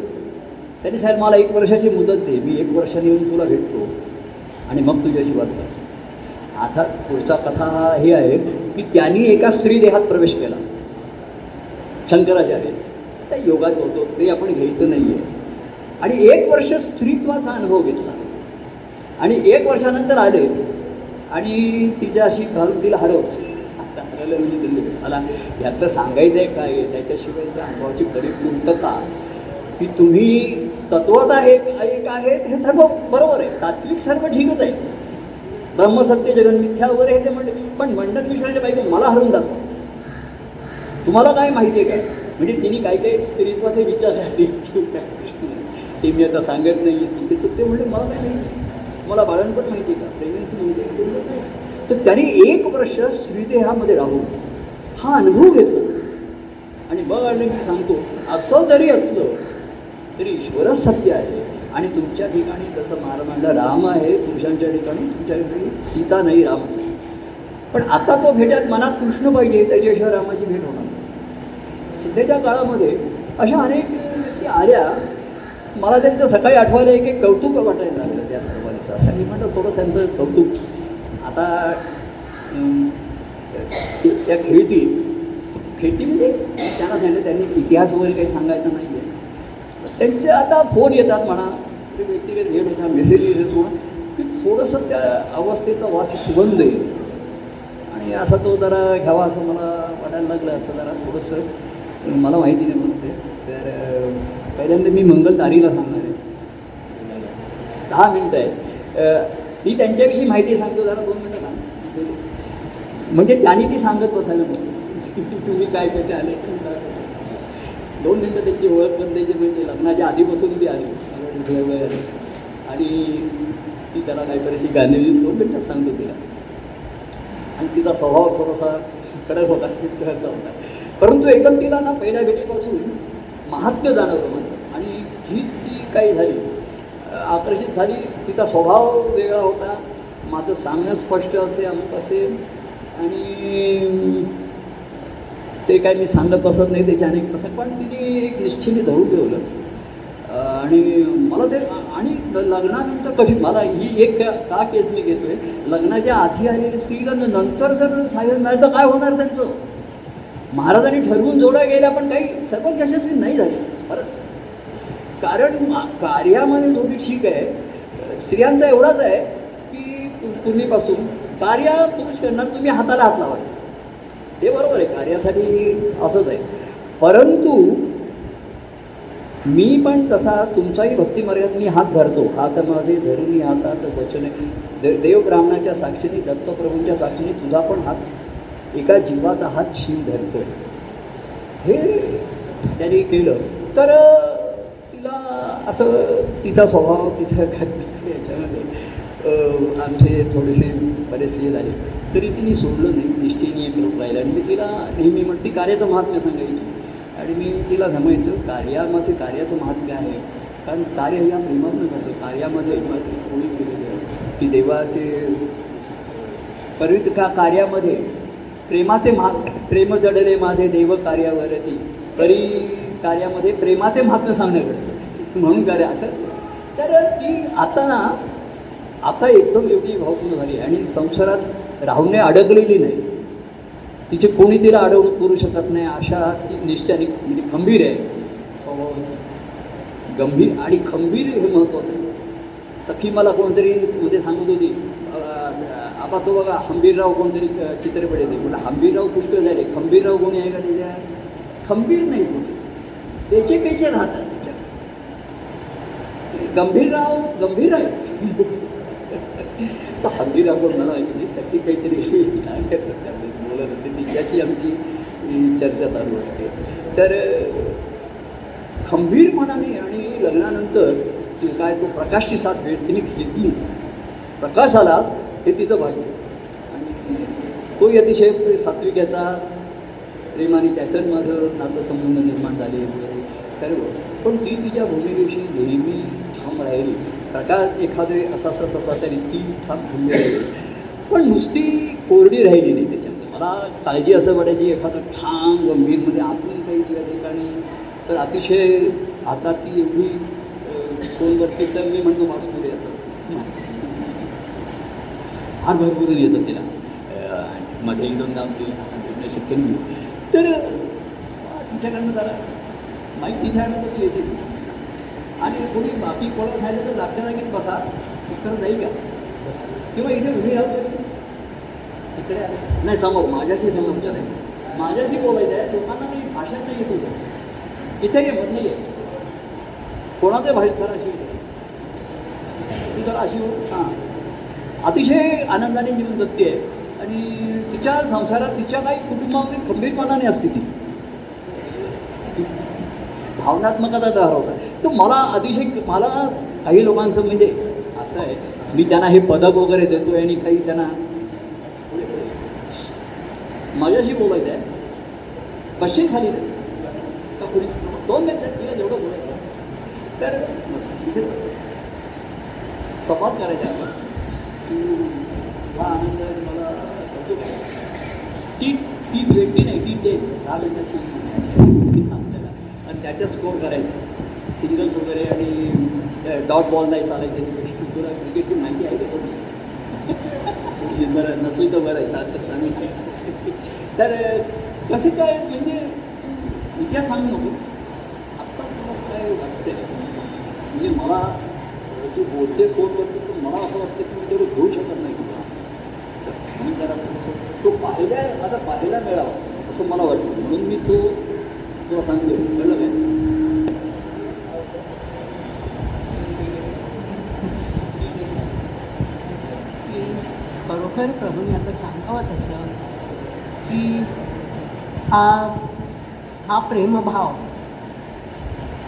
त्यांनी साहेब मला एक वर्षाची मुदत दे मी एक वर्षाने येऊन तुला भेटतो. आणि मग तुझ्याशी वाद करतो. आता पुढचा कथा हा हे आहे की त्यांनी एका स्त्री देहात प्रवेश केला. शंकराचार्य त्या योगाचं होतो ते आपण घ्यायचं नाही आहे आणि एक वर्ष स्त्रीत्वाचा अनुभव घेतला. आणि एक वर्षानंतर आले. आणि तिच्याशी घालून तिला हरवलं. आता हरवलं म्हणजे दिल्ली. मला यातलं सांगायचं आहे काय त्याच्याशिवाय त्या अनुभवाची खरी की तुम्ही तत्वात आहे एक आहेत हे सर्व बरोबर आहे. तात्विक सर्व ठीकच आहे. ब्रह्मसत्य जगन मिथ्या वगैरे हे ते म्हणले. पण मंडन मिश्राच्या बाईक मला हरून दाखवा. तुम्हाला काय माहिती आहे काय म्हणजे तिने काही काही स्त्रीचा स्त्रीत्वाचे विचार असतील ते मी आता सांगत नाही तिचे तर ते म्हणजे मला काय माहिती? मला बाळणपण माहिती आहे का? प्रेग्नन्सी माहिती आहे ते तर त्याने एक वर्ष स्त्रीदेहामध्ये राहून हा अनुभव घेतला आणि मग आणि मी सांगतो असं जरी असलं तरी ईश्वरच सत्य आहे. आणि तुमच्या ठिकाणी जसं महाराजांना राम आहे पुरुषांच्या ठिकाणी तुमच्या ठिकाणी सीता नाही रामच पण आता तो भेटत मनात कृष्ण पाहिजे त्याच्याशिवाय रामाची भेट होणार सध्याच्या काळामध्ये अशा अनेक व्यक्ती आल्या. मला त्यांचं सकाळी आठवायला एक एक कौतुक वाटायला लागलं त्या सर्वांचं. असं मी म्हणतो थोडं त्यांचं कौतुक. आता त्या खेळती खेळती म्हणजे त्यांना सांगितलं त्यांनी इतिहास वगैरे काही सांगायचं नाही आहे त्यांचे आता फोन येतात म्हणा ते व्यक्तिगत भेट होता मेसेज येत म्हणा की थोडंसं त्या अवस्थेचा वास सुगंध येईल आणि असा तो जरा घ्यावा असं मला वाटायला लागलं असं जरा थोडंसं. मला माहिती नाही म्हणून ते. तर पहिल्यांदा मी मंगल तारीला सांगणार आहे. दहा मिनटं आहे. मी त्यांच्याविषयी माहिती सांगतो जरा दोन मिनटं ना म्हणजे त्यांनी ती सांगत बसायला नको तुम्ही काय कसे आले? दोन मिनटं त्यांची ओळख करून त्याची म्हणजे लग्नाच्या आधीपासून ती आली. वगैरे आली. आणि ती त्याला काही बरीचशी गाणी दोन मिनटात सांगतो तिला आणि तिचा स्वभाव थोडासा कडक होता. होता. परंतु एकदम ना पहिल्या भेटीपासून महात्म्य जाणवलं म्हणजे आणि ही ती काही झाली? आकर्षित झाली. तिचा स्वभाव वेगळा होता. माझं सांगणं स्पष्ट असे अमुक असेल आणि ते काय मी सांगत बसत नाही त्याचे अनेक प्रसंग. पण तिने एक निश्चिने धरून ठेवलं. आणि मला ते आणि लग्नानंतर कशी मला ही एक का- केस मी घेतोय? लग्नाच्या आधी आलेली स्त्रीला नंतर जर साहेब मिळालं तर काय होणार त्यांचं? महाराजांनी ठरवून जोड्या गेल्या पण काही सर्वच यशस्वी नाही झाले. खरंच कारण कार्यामध्ये थोडी ठीक आहे. स्त्रियांचा एवढाच आहे की पूर्वीपासून कार्य पुरुष करणार तुम्ही हाताला हात लावा. ते बरोबर आहे कार्यासाठी असंच आहे. परंतु मी पण तसा तुमचाही भक्तिमर्याद मी हात धरतो. हात माझे धरून हातात वचने देव ब्राह्मणाच्या साक्षीने दत्तप्रभूंच्या साक्षीने तुझा पण हात एका जीवाचा हात शील धरतो हे त्यांनी केलं. तर तिला असं तिचा स्वभाव तिच्या याच्यामध्ये आमचे थोडेसे बरेचसे हे झाले. तरी तिने सोडलं नाही. निश्चयनी एक रूप राहिलं. आणि मी तिला नेहमी म्हणते कार्याचं महात्म्य सांगायची. आणि मी तिला जमायचं कार्यामध्ये कार्याचं महात्म्य आहे. कारण कार्य या प्रेमातनं घडलं कार्यामध्ये कोणी केलेलं की देवाचे परत का कार्यामध्ये प्रेमाचे महा प्रेम जडले माझे देव कार्यावरती. तरी कार्यामध्ये प्रेमाचे महात्म्य सांगणं घडतं म्हणून कार्य असं. तर ती आता ना आता एकदम एवढी भावपूर्ण झाली आणि संसारात राहूने अडकलेली नाही. तिचे कोणी तिला अडवणूक करू शकत नाही अशा ती निश्चयाने म्हणजे खंबीर आहे. स्वभाव गंभीर आणि खंबीर हे महत्त्वाचं आहे. सखी मला कोणतरी मध्ये सांगत होती. आता तो बघा हंबीरराव कोणतरी चित्रपट येते. म्हणजे हंबीरराव पुष्कळ झाले. खंबीरराव कोणी आहे का त्याच्या? खंबीर नाही कोणी. त्याचे पेचे राहतात त्याच्यात. गंभीरराव गंभीर आहे. तर हंबीरराव दाखवून मला म्हणजे त्याची काहीतरी बोलत होते तिच्याशी आमची चर्चा चालू असते. तर अं, खंबीरपणाने आणि लग्नानंतर काय तो प्रकाशची साथ भेट तिने घेतली. प्रकाश आला हे तिचं भाग्य आणि तोही अतिशय सात्विक याचा आणि त्याच्यात माझं नातेसंबंध निर्माण झाले. वगैरे सर्व. पण ती तिच्या भूमिकेविषयी नेहमी ठाम राहिली. प्रकाश एखादे असा असा तसा तरी ती ठाम थांबली राहिली पण नुसती कोरडी राहिली नाही त्याच्यामध्ये. मला काळजी असं वाटायची एखादा ठाम गंभीरमध्ये म्हणजे आतून काही त्या ठिकाणी. तर अतिशय आता ती एवढी अं, फोनवरती तर मी म्हणतो वाचतो फार भरपूर येतं तिला. मध्ये एक दोनदा आमची भेटणं शक्य नाही. तर तिच्याकडनं जरा माहिती तिच्याकडनं ती येते. आणि कोणी बाकी कोणाला खायचं तर जागच्या जागीच बसा. उत्तर जाईल का किंवा इथे उभी राहू तिकडे नाही समोर. माझ्याशी समोरच्या नाही. माझ्याशी बोलायचं आहे. लोकांना मी भाषण नाही येत होतं इथे घे मधली आहे कोणाचे भाषेत अशी? ती तर अशी हां. अतिशय आनंदाने जीवन जगते आहे. आणि तिच्या संसारात तिच्या काही कुटुंबामध्ये खंबीरपणाने असते ती. भावनात्मकता हरवतात तर मला अतिशय मला काही लोकांचं म्हणजे असं आहे मी त्यांना हे पदक वगैरे देतो आणि काही त्यांना माझ्याशी बोलायचं आहे कशी खाली? का दोन मिनिटात तिला जेवढं बोलायचं तर संवाद करायचा हा आनंद मला कौतुक आहे ती ती भेटली नाही ती ते दहा मिनिटाची आपल्याला आणि त्याच्यात स्कोर करायचा. सिंगल्स वगैरे आणि डॉट बॉल नाही चालायचे. तुला क्रिकेटची माहिती आहे का? थोडी बरं नसली तर बरं आहे. आता सांगितलं तर कसं काय म्हणजे इतिहास सांगू नको. आत्ता तुला काय वाटतंय? म्हणजे मला तू बोलते फोनवरती पण मला असं वाटतं की मी तेवढं घेऊ शकत नाही. तुला जरा तो पाहिला आता पाहायला मिळावा असं मला वाटतं. म्हणून मी तो तुला सांगतो. कळलं काय? की खरोखर प्रभूने आता सांगावं तसं की हा हा प्रेमभाव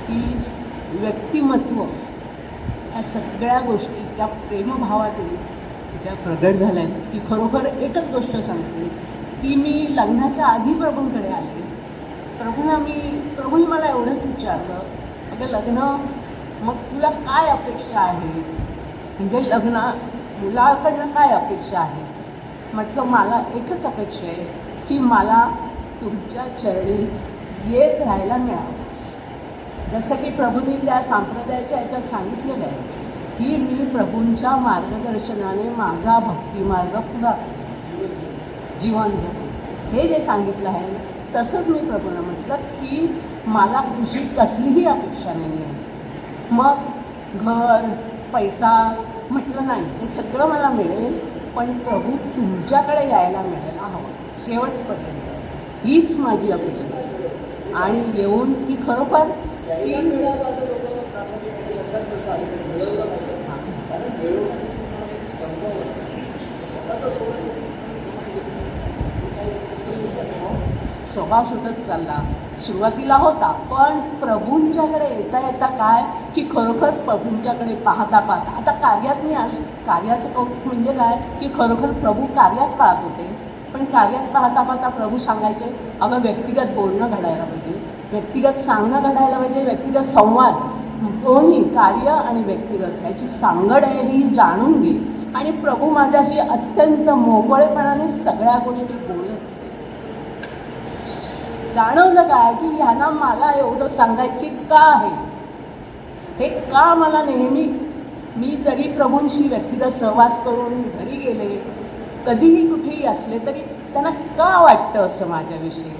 की व्यक्तिमत्व ह्या सगळ्या गोष्टी त्या प्रेमभावातून ज्या प्रगट झाल्या आहेत. ती खरोखर एकच गोष्ट सांगते की मी लग्नाच्या आधी प्रभूंकडे आले. प्रभूला मी प्रभूही मला एवढंच विचारलं अगं लग्न मग तुला काय अपेक्षा आहे? म्हणजे लग्न मुलाकडनं काय अपेक्षा आहे? म्हटलं मला एकच अपेक्षा आहे की मला तुमच्या चरणी येत राहायला मिळावं. जसं की प्रभूंनी त्या संप्रदायाच्या याच्यात सांगितलेलं आहे की मी प्रभूंच्या मार्गदर्शनाने माझा भक्तिमार्ग पुरा जीवन जगू हे जे सांगितलं आहे तसंच मी प्रभूंना म्हटलं की मला दुसरी कसलीही अपेक्षा नाही आहे मग घर पैसा म्हटलं नाही हे सगळं मला मिळेल पण प्रभू तुमच्याकडे यायला मिळायला हवं शेवटपर्यंत. हीच माझी अपेक्षा आहे. आणि येऊन ती खरोखर की स्वभाव सुटत चालला. सुरुवातीला होता पण प्रभूंच्याकडे येता येता काय? की खरोखर प्रभूंच्याकडे पाहता पाहता. आता कार्यात मी आली. कार्याचं कौतुक म्हणजे काय? की खरोखर प्रभू कार्यात पाहत होते. पण कार्यात पाहता पाहता प्रभू सांगायचे अगं व्यक्तिगत बोलणं घडायला पाहिजे. व्यक्तिगत सांगणं घडायला पाहिजे. व्यक्तिगत संवाद. दोन्ही कार्य आणि व्यक्तिगत ह्याची सांगड आहे ही जाणून घे. आणि प्रभू माझ्याशी अत्यंत मोकळेपणाने सगळ्या गोष्टी बोलत जाणवलं काय की ह्यांना मला एवढं सांगायची का आहे? हे का मला नेहमी? मी जरी प्रभूंशी व्यक्तिगत सहवास करून घरी गेले कधीही कुठेही असले तरी त्यांना का वाटतं असं माझ्याविषयी?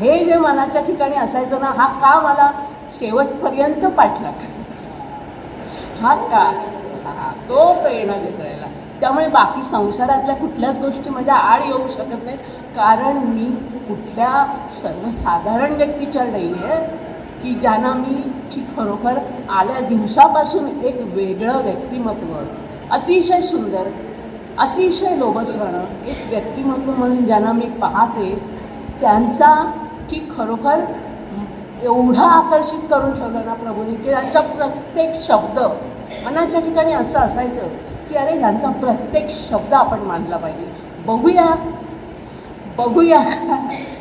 हे जे मनाच्या ठिकाणी असायचं ना हा का मला शेवटपर्यंत पाठला हा का? तो प्रेरणा देत त्यामुळे बाकी संसारातल्या कुठल्याच गोष्टी माझ्या आड येऊ शकत नाही कारण मी कुठल्या सर्वसाधारण व्यक्तीच्या नाही आहे की ज्यांना मी की खरोखर आल्या दिवसापासून एक वेगळं व्यक्तिमत्व अतिशय सुंदर अतिशय लोभसवाणं एक व्यक्तिमत्व म्हणून ज्यांना मी पाहते त्यांचा की खरोखर एवढं आकर्षित करून ठेवलं ना प्रभूने की त्यांचा प्रत्येक शब्द मनाच्या ठिकाणी असं असायचं की अरे ह्यांचा प्रत्येक शब्द आपण मानला पाहिजे. बघूया बघूया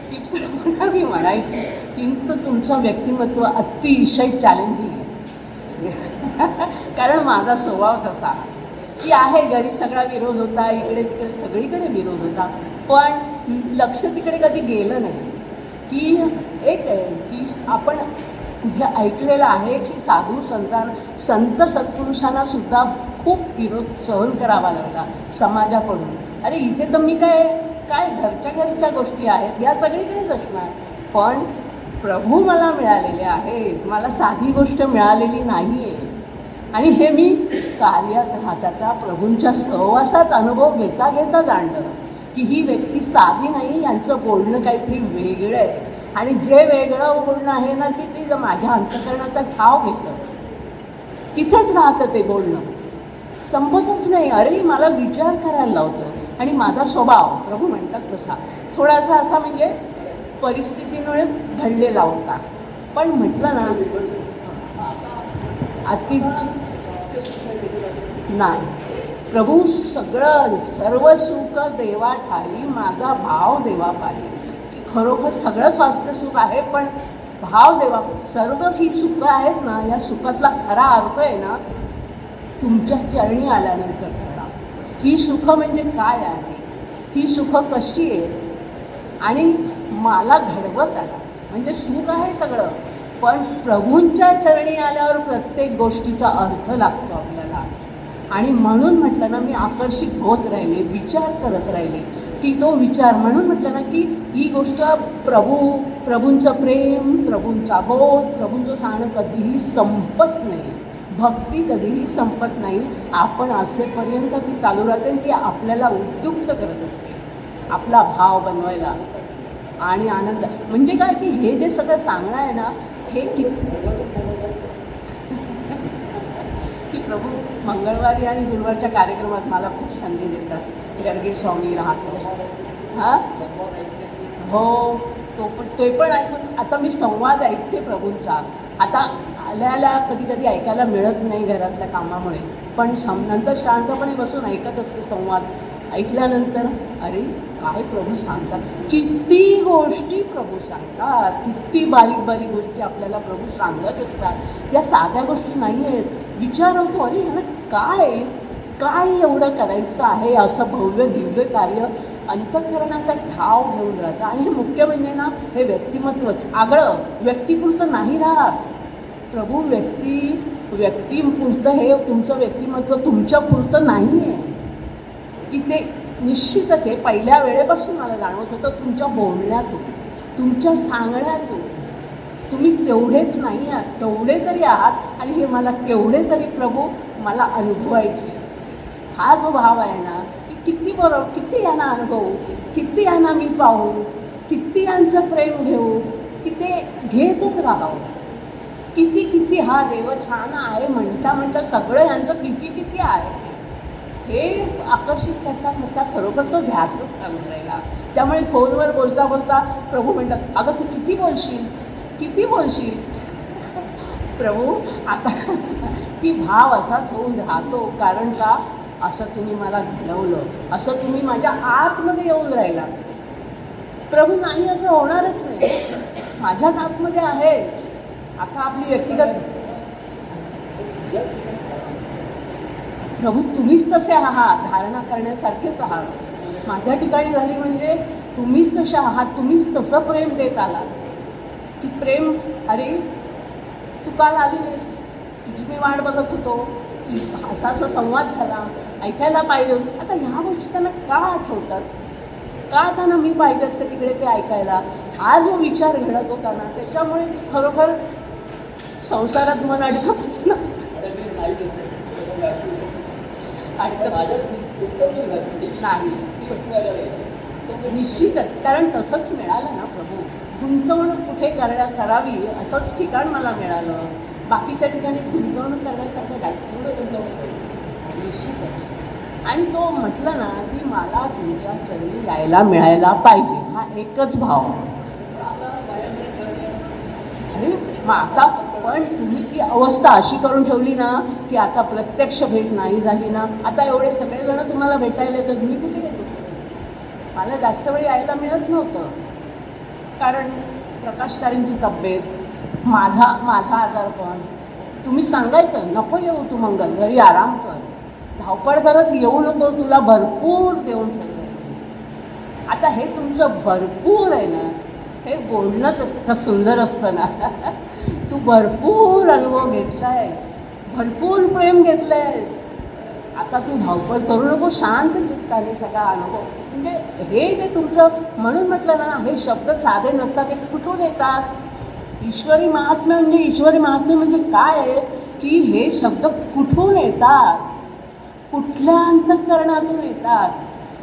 की प्रभूला मी म्हणायची किंतु तुमचं व्यक्तिमत्व अतिशय चॅलेंजिंग आहे. कारण माझा स्वभाव तसा. की आहे घरी सगळा विरोध होता इकडे तिकडे सगळीकडे विरोध होता. पण लक्ष तिकडे कधी गेलं नाही. की एक आहे की आपण कुठे ऐकलेलं आहे की साधू संतान संत सत्पुरुषांना सुद्धा खूप विरोध सहन करावा लागला समाजाकडून. अरे इथे तर मी काय काय घरच्या घरच्या गोष्टी आहेत या सगळीकडेच असणार. पण प्रभू मला मिळालेले आहेत मला साधी गोष्ट मिळालेली नाही आहे आणि हे मी कार्यात राहता प्रभूंच्या सहवासात अनुभव घेता घेता जाणलं. की ही व्यक्ती साधी नाही यांचं बोलणं काहीतरी वेगळं आहे. आणि जे वेगळं बोलणं आहे ना की ते माझ्या अंतकरणाचा ठाव घेतं. तिथेच राहतं ते बोलणं. संपतच नाही. अरे मला विचार करायला लावतं. आणि माझा स्वभाव प्रभू म्हणतात तसा. थोडासा असा म्हणजे परिस्थितीमुळे घडलेला होता पण म्हटलं ना अति नाही. प्रभू सगळं सर्व सुख देवा ठाई माझा भाव देवा पाहिजे खरोखर सगळं स्वास्थ्य सुख आहे पण भाव देवा सर्व ही सुख आहेत ना या सुखातला खरा अर्थ आहे ना तुमच्या चरणी आल्यानंतर करा. ही सुख म्हणजे काय आहे? ही सुख कशी आहे? आणि मला घडवत आला. म्हणजे सुख आहे सगळं पण प्रभूंच्या चरणी आल्यावर प्रत्येक गोष्टीचा अर्थ लागतो आपल्याला. आणि म्हणून म्हटलं ना मी आकर्षित होत राहिले विचार करत राहिले की तो विचार. म्हणून म्हटलं ना की ही गोष्ट प्रभू प्रभूंचं प्रेम प्रभूंचा बोध प्रभूंचं सांगणं कधीही संपत नाही. भक्ती कधीही संपत नाही. आपण असेपर्यंत ती चालू राहते की आपल्याला उद्युक्त करत असते. आपला भाव बनवायला. आणि आनंद. म्हणजे काय की हे जे सगळं सांगणं आहे ना हे किती प्रभू मंगळवारी आणि गुरुवारच्या कार्यक्रमात मला खूप संधी देतात. गर्गे स्वामी राहतो हां? हो तो पण ते पण ऐकून आता मी संवाद ऐकते प्रभूंचा. आता आल्याला कधी कधी ऐकायला मिळत नाही घरातल्या कामामुळे. पण सम नंतर शांतपणे बसून ऐकत असते संवाद. ऐकल्यानंतर अरे काय प्रभू सांगतात? किती गोष्टी प्रभू सांगतात. किती बारीक बारीक गोष्टी आपल्याला प्रभू सांगत असतात. या साध्या गोष्टी नाही आहेत विचार होतो अरे ह्याला काय? काय एवढं करायचं आहे? असं भव्य दिव्य कार्य अंतकरणाचा ठाव घेऊन राहतं. आणि हे मुख्य म्हणजे ना हे व्यक्तिमत्वच. आगळं. व्यक्तिपुरतं नाही राहत. प्रभू व्यक्ती व्यक्तीपुरतं हे तुमचं व्यक्तिमत्व तुमच्या पुरतं नाही आहे की ते निश्चितच आहे पहिल्या वेळेपासून मला जाणवत होतं तुमच्या बोलण्यातून तुमच्या सांगण्यातून. तुम्ही तेवढेच नाही आहात तेवढे तरी आहात आणि हे मला केवढे तरी प्रभू मला अनुभवायचे. हा जो भाव आहे ना की किती बरोबर किती यांना अनुभवू किती यांना मी पाहू किती यांचं प्रेम घेऊ की ते घेतच राहावं. किती किती हा देव छान आहे म्हणता म्हणता सगळं यांचं किती किती आहे. हे आकर्षित करता करता खरोखर तो ध्यासच चालू राहिला त्यामुळे फोनवर बोलता बोलता प्रभू म्हणतात अगं तू किती बोलशील? किती बोलशील? प्रभू आता की भाव असाच होऊन राहतो कारण का? असं तुम्ही मला घडवलं असं तुम्ही माझ्या आतमध्ये येऊन राहिला. प्रभू नाही असं होणारच नाही. माझ्याच आतमध्ये आहे. आता आपली व्यक्तिगत प्रभू तुम्हीच तसे आहात धारणा करण्यासारखेच आहात. माझ्या ठिकाणी झाली म्हणजे तुम्हीच तसे आहात तुम्हीच तसं प्रेम देत आलात. की प्रेम अरे तू काल आलेलीस. तुझी मी वाट बघत होतो. की असा असा संवाद झाला. ऐकायला पाहिजे आता ह्या गोष्टी त्यांना का आठवतात? का त्यांना मी पाहिजे असं तिकडे ते ऐकायला? हा जो विचार घडत होता ना त्याच्यामुळेच खरोखर संसारात मन अडकतच ना. नाही. निश्चितच. कारण तसंच मिळालं ना. गुंतवणूक कुठे करा करावी असंच ठिकाण मला मिळालं. बाकीच्या ठिकाणी गुंतवणूक करण्यासारखं काय? थोडं गुंतवणूक निश्चितच. आणि तो म्हटलं ना की मला तुमच्या चरणी यायला मिळायला पाहिजे. हा एकच भाव. आणि मग आता पण तुम्ही ती अवस्था अशी करून ठेवली ना की आता प्रत्यक्ष भेट नाही झाली ना. आता एवढे सगळेजण तुम्हाला भेटायला येतात. मी कुठे येतो? मला जास्त वेळ यायला मिळत नव्हतं. कारण प्रकाश प्रकाशतारींची तब्येत माझा माझा आजारपण तुम्ही सांगायचं नको येऊ तू मंगल घरी आराम कर. धावपळ करत येऊ नको तुला भरपूर देऊन ठेवलं आता हे तुमचं भरपूर आहे ना हे बोलणंच असतं सुंदर असतं ना? तू भरपूर अनुभव घेतलायस भरपूर प्रेम घेतलंयस. आता तू धावपळ करू नको शांत चित्ताने सगळा अनुभव. म्हणजे हे जे तुमचं म्हणून म्हटलं ना हे शब्द साधे नसतात ते कुठून येतात? ईश्वरी महात्म्य म्हणजे ईश्वरी महात्म्य म्हणजे काय आहे? की हे शब्द कुठून येतात? कुठल्या अंतकरणातून येतात?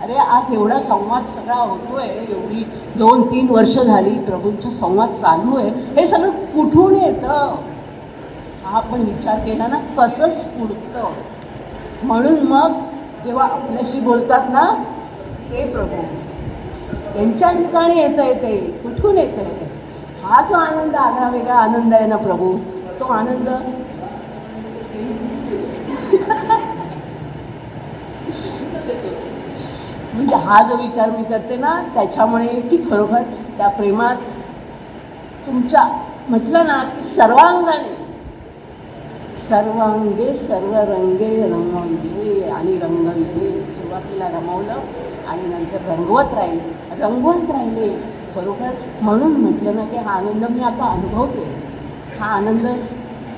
अरे आज एवढा संवाद सगळा होतोय एवढी दोन तीन वर्ष झाली प्रभूंचा संवाद चालू आहे हे सगळं कुठून येतं? हा आपण विचार केला ना कसं पुरतं म्हणून मग जेव्हा आपल्याशी बोलतात ना हे प्रभू त्यांच्या ठिकाणी येतं येते कुठून येतं आहे हा जो आनंद आगळा वेगळा आनंद आहे ना प्रभू तो आनंद? म्हणजे हा जो विचार मी करते ना त्याच्यामुळे की खरोखर त्या प्रेमात तुमच्या म्हटलं ना की सर्वांगाने सर्वांगे सर्व रंगे रंगवले आणि रंगवले सुरुवातीला रमवलं आणि नंतर रंगवत राहील. रंगवत राहिले. खरोखर म्हणून म्हटलं ना की हा आनंद मी आता अनुभवते. हा आनंद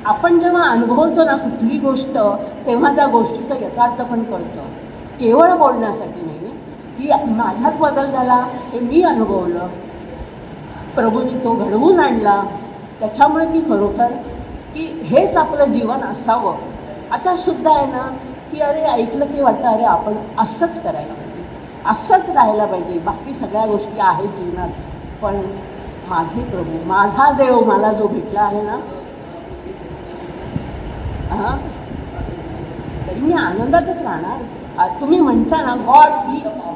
आपण जेव्हा अनुभवतो ना कुठली गोष्ट तेव्हा त्या गोष्टीचं यथार्थ पण कळतं. केवळ बोलण्यासाठी नाही. की माझ्यात बदल झाला हे मी अनुभवलं. प्रभूने तो घडवून आणला. त्याच्यामुळे ती खरोखर की हेच आपलं जीवन असावं. आता सुद्धा आहे ना की अरे ऐकलं की वाटतं अरे आपण असंच करायला असंच राहायला पाहिजे. बाकी सगळ्या गोष्टी आहेत जीवनात. पण माझे प्रभू माझा देव मला जो भेटला आहे ना हां? तरी मी आनंदातच राहणार. तुम्ही म्हणता ना गॉड इज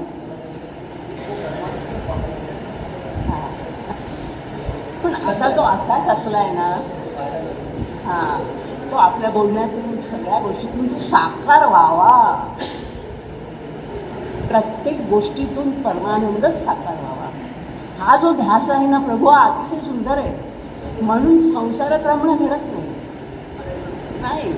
पण आता तो असाच असला आहे ना हां तो आपल्या बोलण्यातून सगळ्या गोष्टीतून तो साकार व्हावा. प्रत्येक गोष्टीतून परमानंदच साकार व्हावा हा जो ध्यास आहे ना प्रभू हा अतिशय सुंदर आहे. म्हणून संसारात रमणं घडत नाही. नाही.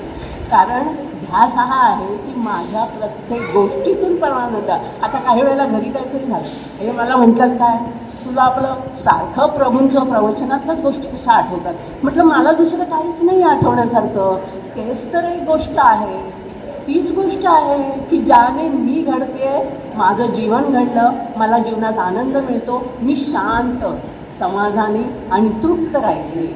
कारण ध्यास हा आहे की माझ्या प्रत्येक गोष्टीतून परमानंद. आता काही वेळेला घरी काहीतरी झालं. हे मला म्हटलं काय? तुला आपलं सारखं प्रभूंचं प्रवचनातल्याच गोष्टी कशा आठवतात? म्हटलं मला दुसरं काहीच नाही आठवण्यासारखं. तेच तर एक गोष्ट आहे. तीच गोष्ट आहे की ज्याने मी घडते माझं जीवन घडलं मला जीवनात आनंद मिळतो मी शांत समाधानी आणि तृप्त राहिली